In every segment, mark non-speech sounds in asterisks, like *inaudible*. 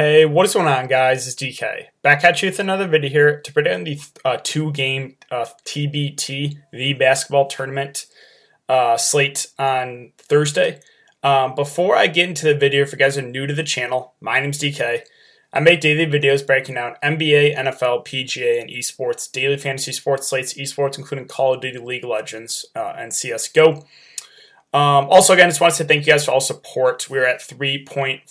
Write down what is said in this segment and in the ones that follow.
Hey, what is going on, guys? It's DK. Back at you with another video here to predict the uh, two game uh, TBT, the basketball tournament uh, slate on Thursday. Um, before I get into the video, if you guys are new to the channel, my name's DK. I make daily videos breaking down NBA, NFL, PGA, and esports, daily fantasy sports slates, esports, including Call of Duty League Legends uh, and CSGO. Um, also, again, just want to thank you guys for all support. We're at 3.4,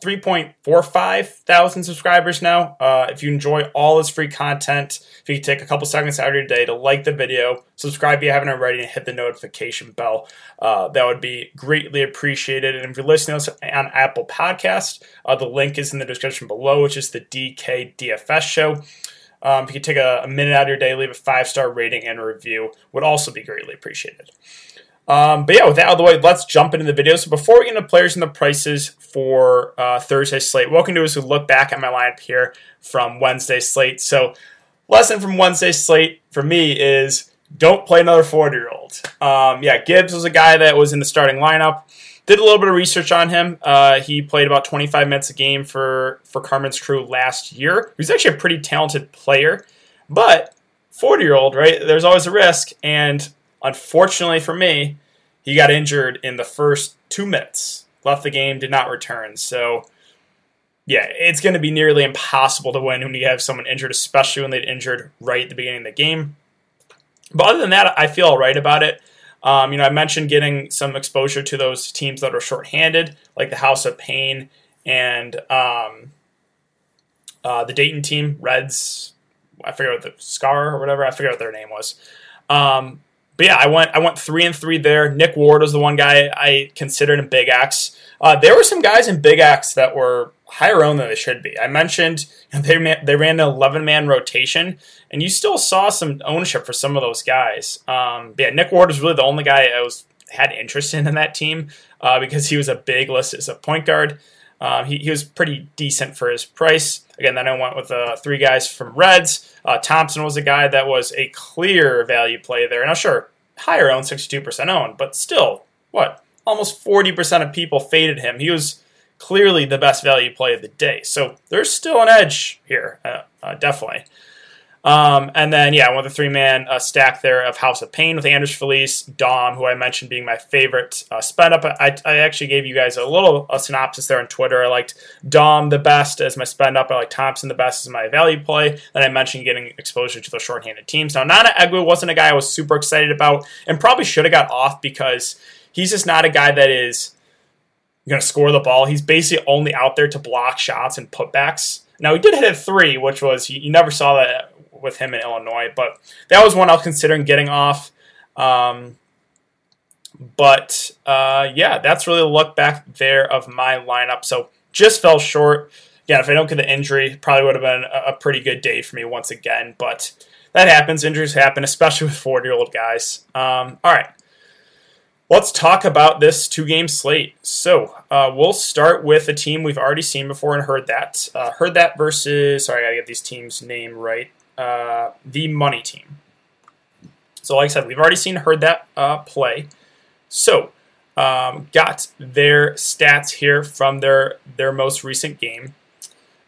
3.45 thousand subscribers now. Uh, if you enjoy all this free content, if you take a couple seconds out of your day to like the video, subscribe if you haven't already, and hit the notification bell, uh, that would be greatly appreciated. And if you're listening to us on Apple Podcast, uh, the link is in the description below, which is the DK DFS show. Um, if you could take a, a minute out of your day, leave a five star rating and a review, would also be greatly appreciated. Um, but yeah, with that out of the way, let's jump into the video. So before we get into players and the prices for uh, Thursday slate, what we can do is we look back at my lineup here from Wednesday slate. So lesson from Wednesday slate for me is don't play another 40 year old. Um, yeah, Gibbs was a guy that was in the starting lineup. Did a little bit of research on him. Uh, he played about 25 minutes a game for for Carmen's crew last year. He's actually a pretty talented player, but 40 year old, right? There's always a risk, and Unfortunately for me, he got injured in the first two minutes, left the game, did not return. So, yeah, it's going to be nearly impossible to win when you have someone injured, especially when they're injured right at the beginning of the game. But other than that, I feel all right about it. Um, you know, I mentioned getting some exposure to those teams that are shorthanded, like the House of Pain and um, uh, the Dayton team, Reds. I forget what the Scar or whatever. I forget what their name was. Um, but yeah, I went I went three and three there. Nick Ward was the one guy I considered in Big X. Uh, there were some guys in Big X that were higher owned than they should be. I mentioned they they ran an eleven man rotation, and you still saw some ownership for some of those guys. Um, yeah, Nick Ward was really the only guy I was had interest in in that team uh, because he was a big list as a point guard. Uh, he, he was pretty decent for his price. Again, then I went with uh, three guys from Reds. Uh, Thompson was a guy that was a clear value play there. Now, sure, higher owned, 62% owned, but still, what? Almost 40% of people faded him. He was clearly the best value play of the day. So there's still an edge here, uh, uh definitely. Um, and then, yeah, I went the three man uh, stack there of House of Pain with Andres Feliz, Dom, who I mentioned being my favorite uh, spend up. I, I actually gave you guys a little a synopsis there on Twitter. I liked Dom the best as my spend up. I like Thompson the best as my value play. And I mentioned getting exposure to those shorthanded teams. Now, Nnanna Egwu wasn't a guy I was super excited about and probably should have got off because he's just not a guy that is going to score the ball. He's basically only out there to block shots and putbacks. Now, he did hit a three, which was, you never saw that with him in Illinois. But that was one I was considering getting off. Um, but uh, yeah, that's really the look back there of my lineup. So just fell short. Yeah, if I don't get the injury, probably would have been a, pretty good day for me once again. But that happens. Injuries happen, especially with 40 year old guys. Um, all right. Let's talk about this two game slate. So, uh, we'll start with a team we've already seen before and Herd That. Uh, heard that versus, sorry, I gotta get these teams' name right uh, the money team. So, like I said, we've already seen Herd That uh, play. So, um, got their stats here from their their most recent game.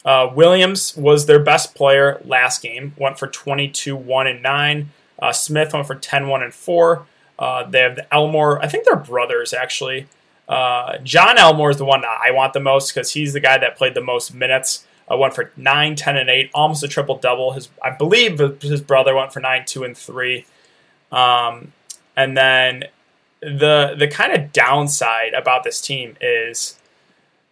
Uh, Williams was their best player last game. Went for 22, 1, and 9. Uh, Smith went for 10, 1, and 4. Uh, they have the Elmore. I think they're brothers, actually. Uh, Jon Elmore is the one I want the most because he's the guy that played the most minutes. Uh, went for 9, 10, and 8, almost a triple double. His, I believe his brother went for 9, 2, and 3. Um, and then the the kind of downside about this team is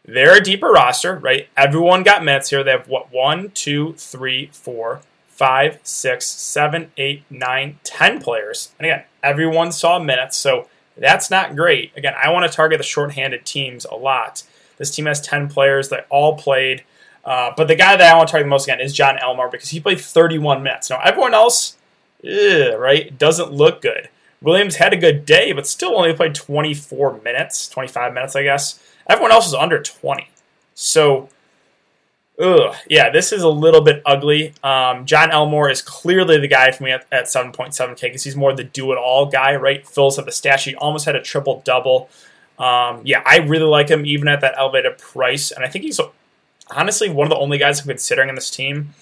they're a deeper roster, right? Everyone got minutes here. They have what one, two, three, four, five, six, seven, eight, nine, ten players. And again, everyone saw minutes, so that's not great. Again, I want to target the shorthanded teams a lot. This team has 10 players that all played uh, but the guy that I want to target the most again is Jon Elmore because he played 31 minutes. Now everyone else, ugh, right, doesn't look good. Williams had a good day, but still only played 24 minutes, 25 minutes, I guess. Everyone else is under 20. So, ugh, yeah, this is a little bit ugly. Um, Jon Elmore is clearly the guy for me at, at 7.7K because he's more the do it all guy, right? Fills up the stat sheet, almost had a triple double. Um, yeah, I really like him even at that elevated price, and I think he's honestly one of the only guys I'm considering in this team.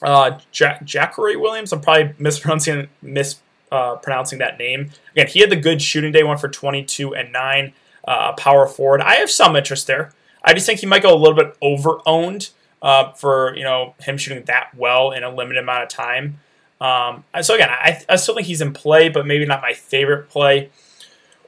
Uh, Jack Jackery Williams. I'm probably mispronouncing mispronouncing uh, that name. Again, he had the good shooting day, one for 22 and nine. Uh, power forward. I have some interest there. I just think he might go a little bit over owned uh, for you know him shooting that well in a limited amount of time. Um, so again, I, I, still think he's in play, but maybe not my favorite play.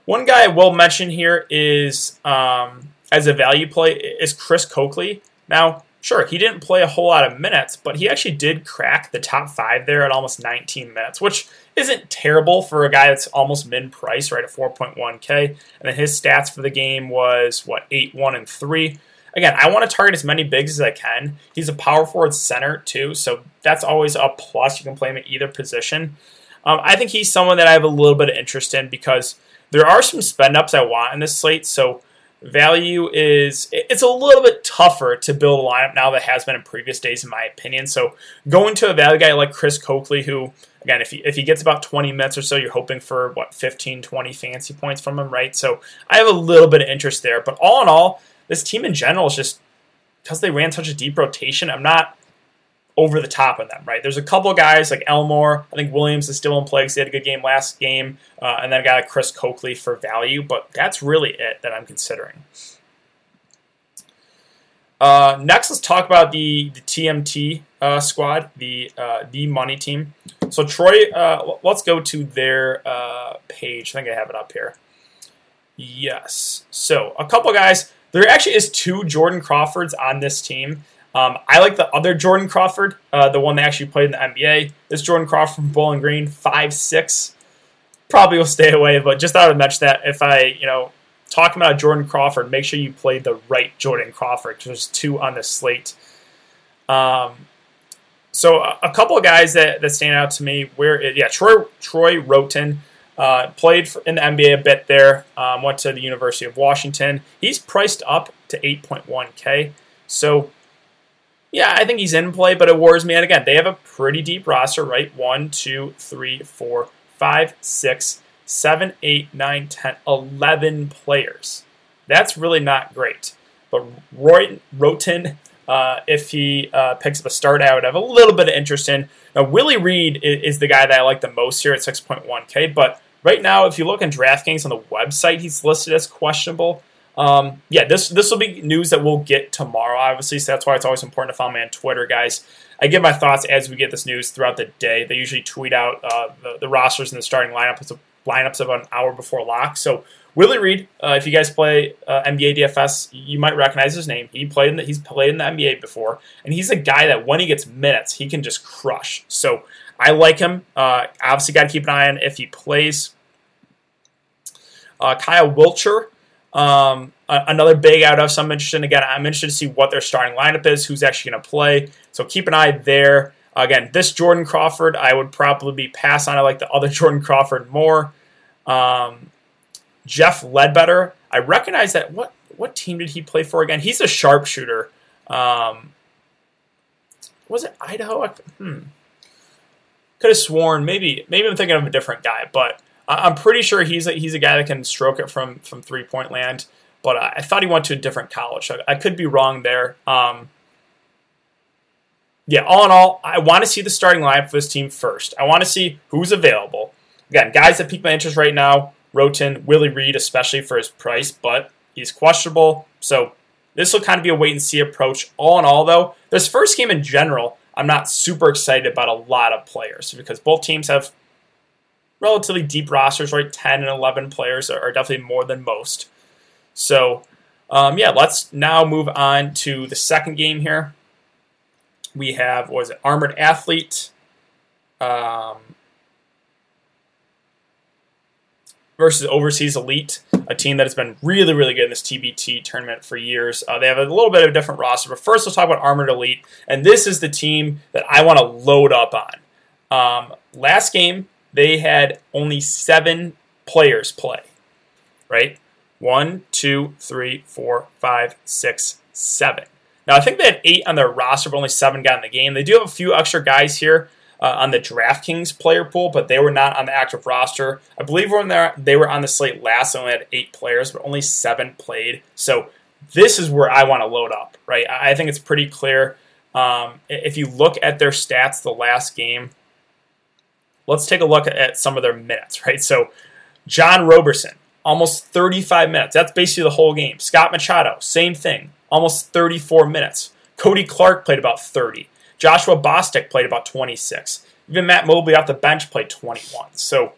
One guy I will mention here is um, as a value play is Chris Coakley. Now, sure, he didn't play a whole lot of minutes, but he actually did crack the top five there at almost 19 minutes, which isn't terrible for a guy that's almost mid price, right at 4.1k. And then his stats for the game was what eight, one, and three again, I want to target as many bigs as I can. He's a power forward center too, so that's always a plus. You can play him at either position. Um, I think he's someone that I have a little bit of interest in because there are some spend ups I want in this slate. So value is it's a little bit tougher to build a lineup now that has been in previous days, in my opinion. So going to a value guy like Chris Coakley, who again, if he if he gets about 20 minutes or so, you're hoping for what 15, 20 fancy points from him, right? So I have a little bit of interest there. But all in all, this team in general is just because they ran such a deep rotation. I'm not over the top of them, right? There's a couple guys like Elmore. I think Williams is still in play because he had a good game last game, uh, and then a guy like Chris Coakley for value. But that's really it that I'm considering. Uh, next, let's talk about the, the TMT uh, squad, the uh, the money team. So Troy, uh, let's go to their uh, page. I think I have it up here. Yes. So a couple guys. There actually is two Jordan Crawfords on this team. Um, I like the other Jordan Crawford, uh, the one that actually played in the NBA. This Jordan Crawford from Bowling Green, five six. Probably will stay away, but just thought I'd mention that if I, you know, talking about Jordan Crawford, make sure you play the right Jordan Crawford there's two on the slate. Um, so a, a, couple of guys that, that stand out to me, where yeah, Troy Troy Wroten. Uh, played in the NBA a bit there. Um, went to the University of Washington. He's priced up to 8.1K. So, yeah, I think he's in play, but it worries me. And again, they have a pretty deep roster, right? One, two, three, four, five, six, seven, eight, nine, ten, eleven players. That's really not great. But Roy Wroten, uh, if he uh, picks up a start, I would have a little bit of interest in. Now, Willie Reed is, is the guy that I like the most here at 6.1K, but Right now, if you look in DraftKings on the website, he's listed as questionable. Um, yeah, this this will be news that we'll get tomorrow, obviously. So that's why it's always important to follow me on Twitter, guys. I give my thoughts as we get this news throughout the day. They usually tweet out uh, the, the, rosters and the starting lineups lineups about an hour before lock. So Willie Reed, uh, if you guys play uh, NBA DFS, you might recognize his name. He played in the, he's played in the NBA before, and he's a guy that when he gets minutes, he can just crush. So I like him. Uh, obviously, got to keep an eye on if he plays. Uh, Kyle Wiltjer, um, another big out of some interest in. Again, I'm interested to see what their starting lineup is, who's actually going to play. So keep an eye there. Again, this Jordan Crawford, I would probably be pass on. I like the other *laughs* Jordan Crawford more. Um, Jeff Ledbetter, I recognize that. What what team did he play for again? He's a sharpshooter. Um, was it Idaho? Hmm. Could have sworn maybe maybe I'm thinking of a different guy, but I'm pretty sure he's a, he's a guy that can stroke it from from three point land. But I thought he went to a different college. I, I could be wrong there. Um, yeah, all in all, I want to see the starting lineup for this team first. I want to see who's available. Again, guys that pique my interest right now: Wroten, Willie Reed, especially for his price, but he's questionable. So this will kind of be a wait and see approach. All in all, though, this first game in general, I'm not super excited about a lot of players because both teams have relatively deep rosters, right? 10 and 11 players are, definitely more than most. So, um, yeah, let's now move on to the second game here. We have, was it, Armored Athlete um, versus Overseas Elite, a team that has been really, really good in this TBT tournament for years. Uh, they have a little bit of a different roster, but first let's talk about Armored Elite. And this is the team that I want to load up on. Um, last game, they had only seven players play, right? One, two, three, four, five, six, seven. Now, I think they had eight on their roster, but only seven got in the game. They do have a few extra guys here uh, on the DraftKings player pool, but they were not on the active roster. I believe when they were on the slate last, they only had eight players, but only seven played. So this is where I want to load up, right? I think it's pretty clear. Um, if you look at their stats the last game, let's take a look at some of their minutes, right? So, John Roberson, almost 35 minutes. That's basically the whole game. Scott Machado, same thing, almost 34 minutes. Cody Clark played about 30. Joshua Bostic played about 26. Even Matt Mobley off the bench played 21. So,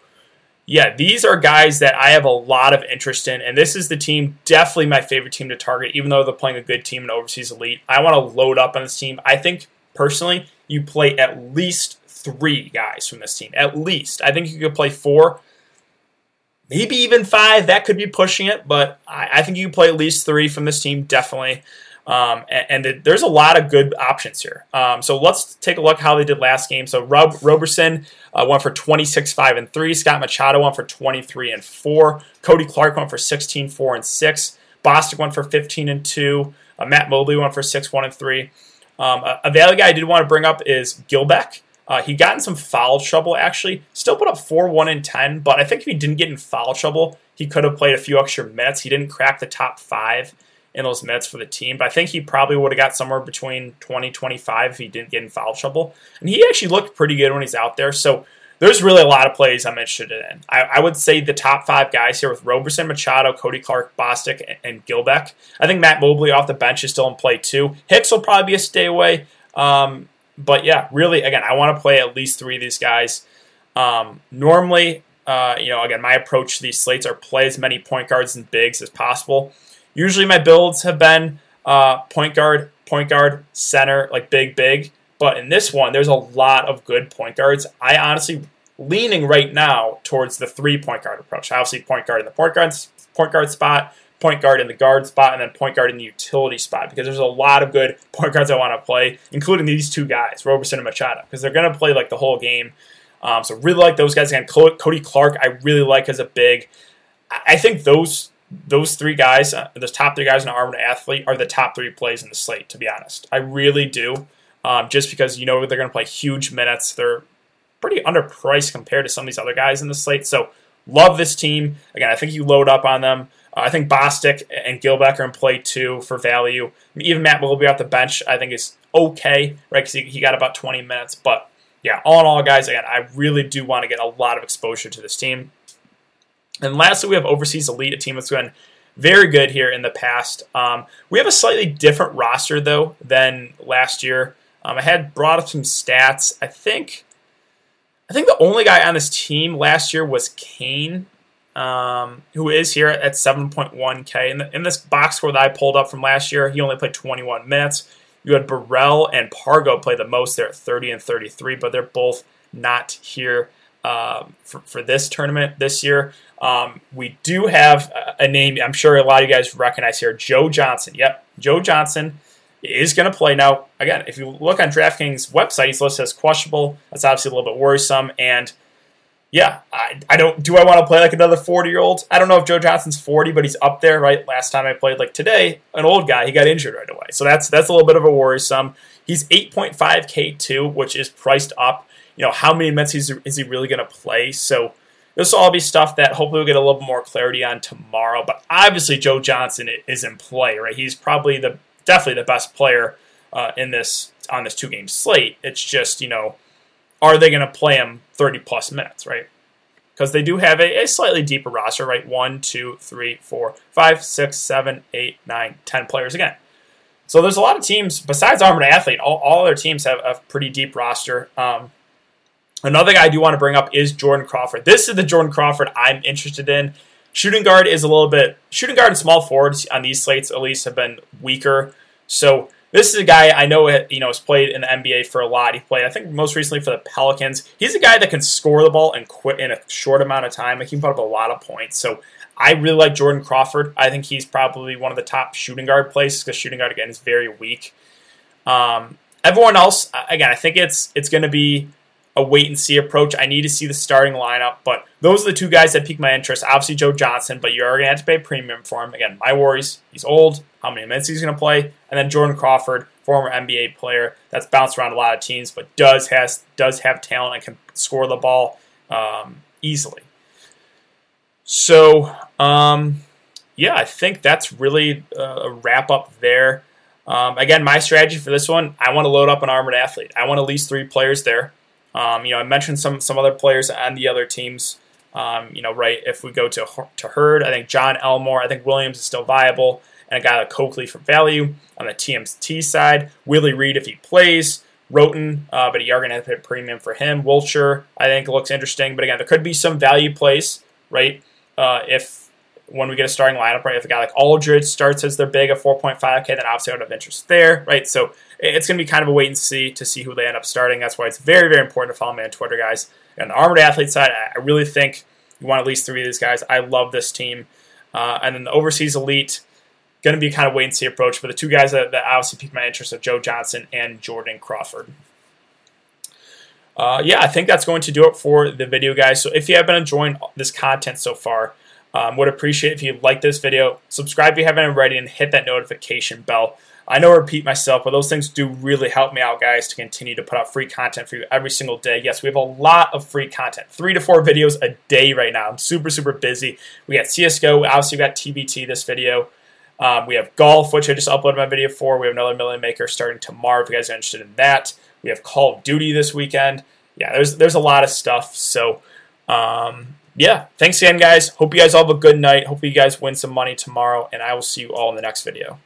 yeah, these are guys that I have a lot of interest in, and this is the team, definitely my favorite team to target, even though they're playing a good team in Overseas Elite. I want to load up on this team. I think, personally, you play at least three guys from this team. At least. I think you could play four, maybe even five. That could be pushing it, but I, I think you play at least three from this team, definitely. Um, and, and, there's a lot of good options here. Um, so let's take a look how they did last game. So Rob Roberson uh, went for 26, 5, and 3. Scott Machado went for 23 and 4. Cody Clark went for 16, 4, and 6. Bostic went for 15 and 2. Uh, Matt Mobley went for 6, 1, and 3. Um, a, a value guy I did want to bring up is Gilbeck. Uh, he got in some foul trouble, actually. Still put up 4 1 and 10, but I think if he didn't get in foul trouble, he could have played a few extra minutes. He didn't crack the top five in those minutes for the team. But I think he probably would have got somewhere between 20, 25 if he didn't get in foul trouble. And he actually looked pretty good when he's out there. So there's really a lot of plays I'm interested in. I, I would say the top five guys here with Roberson, Machado, Cody Clark, Bostic, and, and Gilbeck. I think Matt Mobley off the bench is still in play too. Hicks will probably be a stay away. Um, but yeah, really, again, I want to play at least three of these guys. Um, normally, uh, you know, again, my approach to these slates are play as many point guards and bigs as possible. Usually my builds have been uh, point guard, point guard, center, like big, big. But in this one, there's a lot of good point guards. I honestly leaning right now towards the three point guard approach. Obviously, point guard in the point guard point guard spot, point guard in the guard spot, and then point guard in the utility spot. Because there's a lot of good *laughs* point guards I want to play, including these two guys, Roberson and Machado, because they're going to play like the whole game. Um, so really like those guys. Again, Cody Clark, I really like as a big. I think those those three guys, uh, those top three guys in Armored Athlete, are the top three plays in the slate. To be honest, I really do. Um, just because you know they're going to play huge minutes, they're pretty underpriced compared to some of these other guys in the slate. So love this team. Again, I think you load up on them. Uh, I think Bostic and Gilbeck are in play too for value. Even Matt Mobley off the bench. I think is okay, right? Because he, he got about 20 minutes. But yeah, all in all, guys, again, I really do want to get a lot of exposure to this team. And lastly, we have Overseas Elite, a team that's been very good here in the past. Um, we have a slightly different roster, though, than last year. Um, I had brought up some stats. I think I think the only guy on this team last year was Kane, um, who is here at 7.1K. In, the, in this box score that I pulled up from last year, he only played 21 minutes. You had Burrell and Pargo play the most there at 30 and 33, but they're both not here um, for, for this tournament this year. Um, we do have a, name I'm sure a lot of you guys recognize here Joe Johnson. Yep, Joe Johnson is going to play. Now, again, if you look on DraftKings website, he's listed as questionable. That's obviously a little bit worrisome. And yeah, I, I don't. Do I want to play like another 40 year old? I don't know if Joe Johnson's 40, but he's up there. Right. Last time I played, like today, an old guy, he got injured right away. So that's that's a little bit of a worrisome. He's 8.5K too, which is priced up. You know, how many minutes is, is he really going to play? So this will all be stuff that hopefully we'll get a little bit more clarity on tomorrow. But obviously, Joe Johnson is in play, right? He's probably the definitely the best player uh, in this on this two game slate. It's just you know, are they going to play him thirty plus minutes, right? Because they do have a, a, slightly deeper roster, right? One, two, three, four, five, six, seven, eight, nine, ten players again. So there's a lot of teams besides Armored Athlete. All, all other teams have a pretty deep roster. Um, another guy I do want to bring up is Jordan Crawford. This is the Jordan Crawford I'm interested in. Shooting guard is a little bit shooting guard and small forwards on these slates at least have been weaker. So this is a guy I know you know has played in the NBA for a lot. He played I think most recently for the Pelicans. He's a guy that can score the ball and quit in a short amount of time. Like he put up a lot of points. So I really like Jordan Crawford. I think he's probably one of the top shooting guard places because shooting guard again is very weak. Um, everyone else, again, I think it's it's going to be a wait and see approach. I need to see the starting lineup, but those are the two guys that pique my interest. Obviously, Joe Johnson, but you're going to have to pay a premium for him. Again, my worries, he's old, how many minutes he's going to play, and then Jordan Crawford, former NBA player that's bounced around a lot of teams, but does has does have talent and can score the ball um, easily. So, um, yeah, I think that's really a wrap up there. Um, again, my strategy for this one, I want to load up an armored athlete. I want at least three players there. Um, you know, I mentioned some some other players on the other teams. Um, you know, right? If we go to to Herd, I think Jon Elmore, I think Williams is still viable, and a guy like Coakley for value on the TMT side. Willie Reed if he plays. Wroten, uh, but you are going to have to pay a premium for him. Wiltjer, I think looks interesting, but again, there could be some value plays, right? Uh, if when we get a starting lineup, right? If a guy like Aldridge starts as their big at 4.5k, then obviously I would have interest there, right? So it's going to be kind of a wait and see to see who they end up starting. That's why it's very, very important to follow me on Twitter, guys. On the Armored Athlete side, I really think you want at least three of these guys. I love this team. Uh, and then the Overseas Elite, going to be kind of wait and see approach. But the two guys that, that obviously piqued my interest are Joe Johnson and Jordan Crawford. Uh, yeah, I think that's going to do it for the video, guys. So if you have been enjoying this content so far, um, would appreciate if you like this video, subscribe if you haven't already, and hit that notification bell. I know I repeat myself, but those things do really help me out, guys, to continue to put out free content for you every single day. Yes, we have a lot of free content, three to four videos a day right now. I'm super, super busy. We got CSGO, obviously, we got TBT this video. Um, we have golf, which I just uploaded my video for. We have another Million Maker starting tomorrow if you guys are interested in that. We have Call of Duty this weekend. Yeah, there's there's a lot of stuff. So, um, yeah, thanks again, guys. Hope you guys all have a good night. Hope you guys win some money tomorrow, and I will see you all in the next video.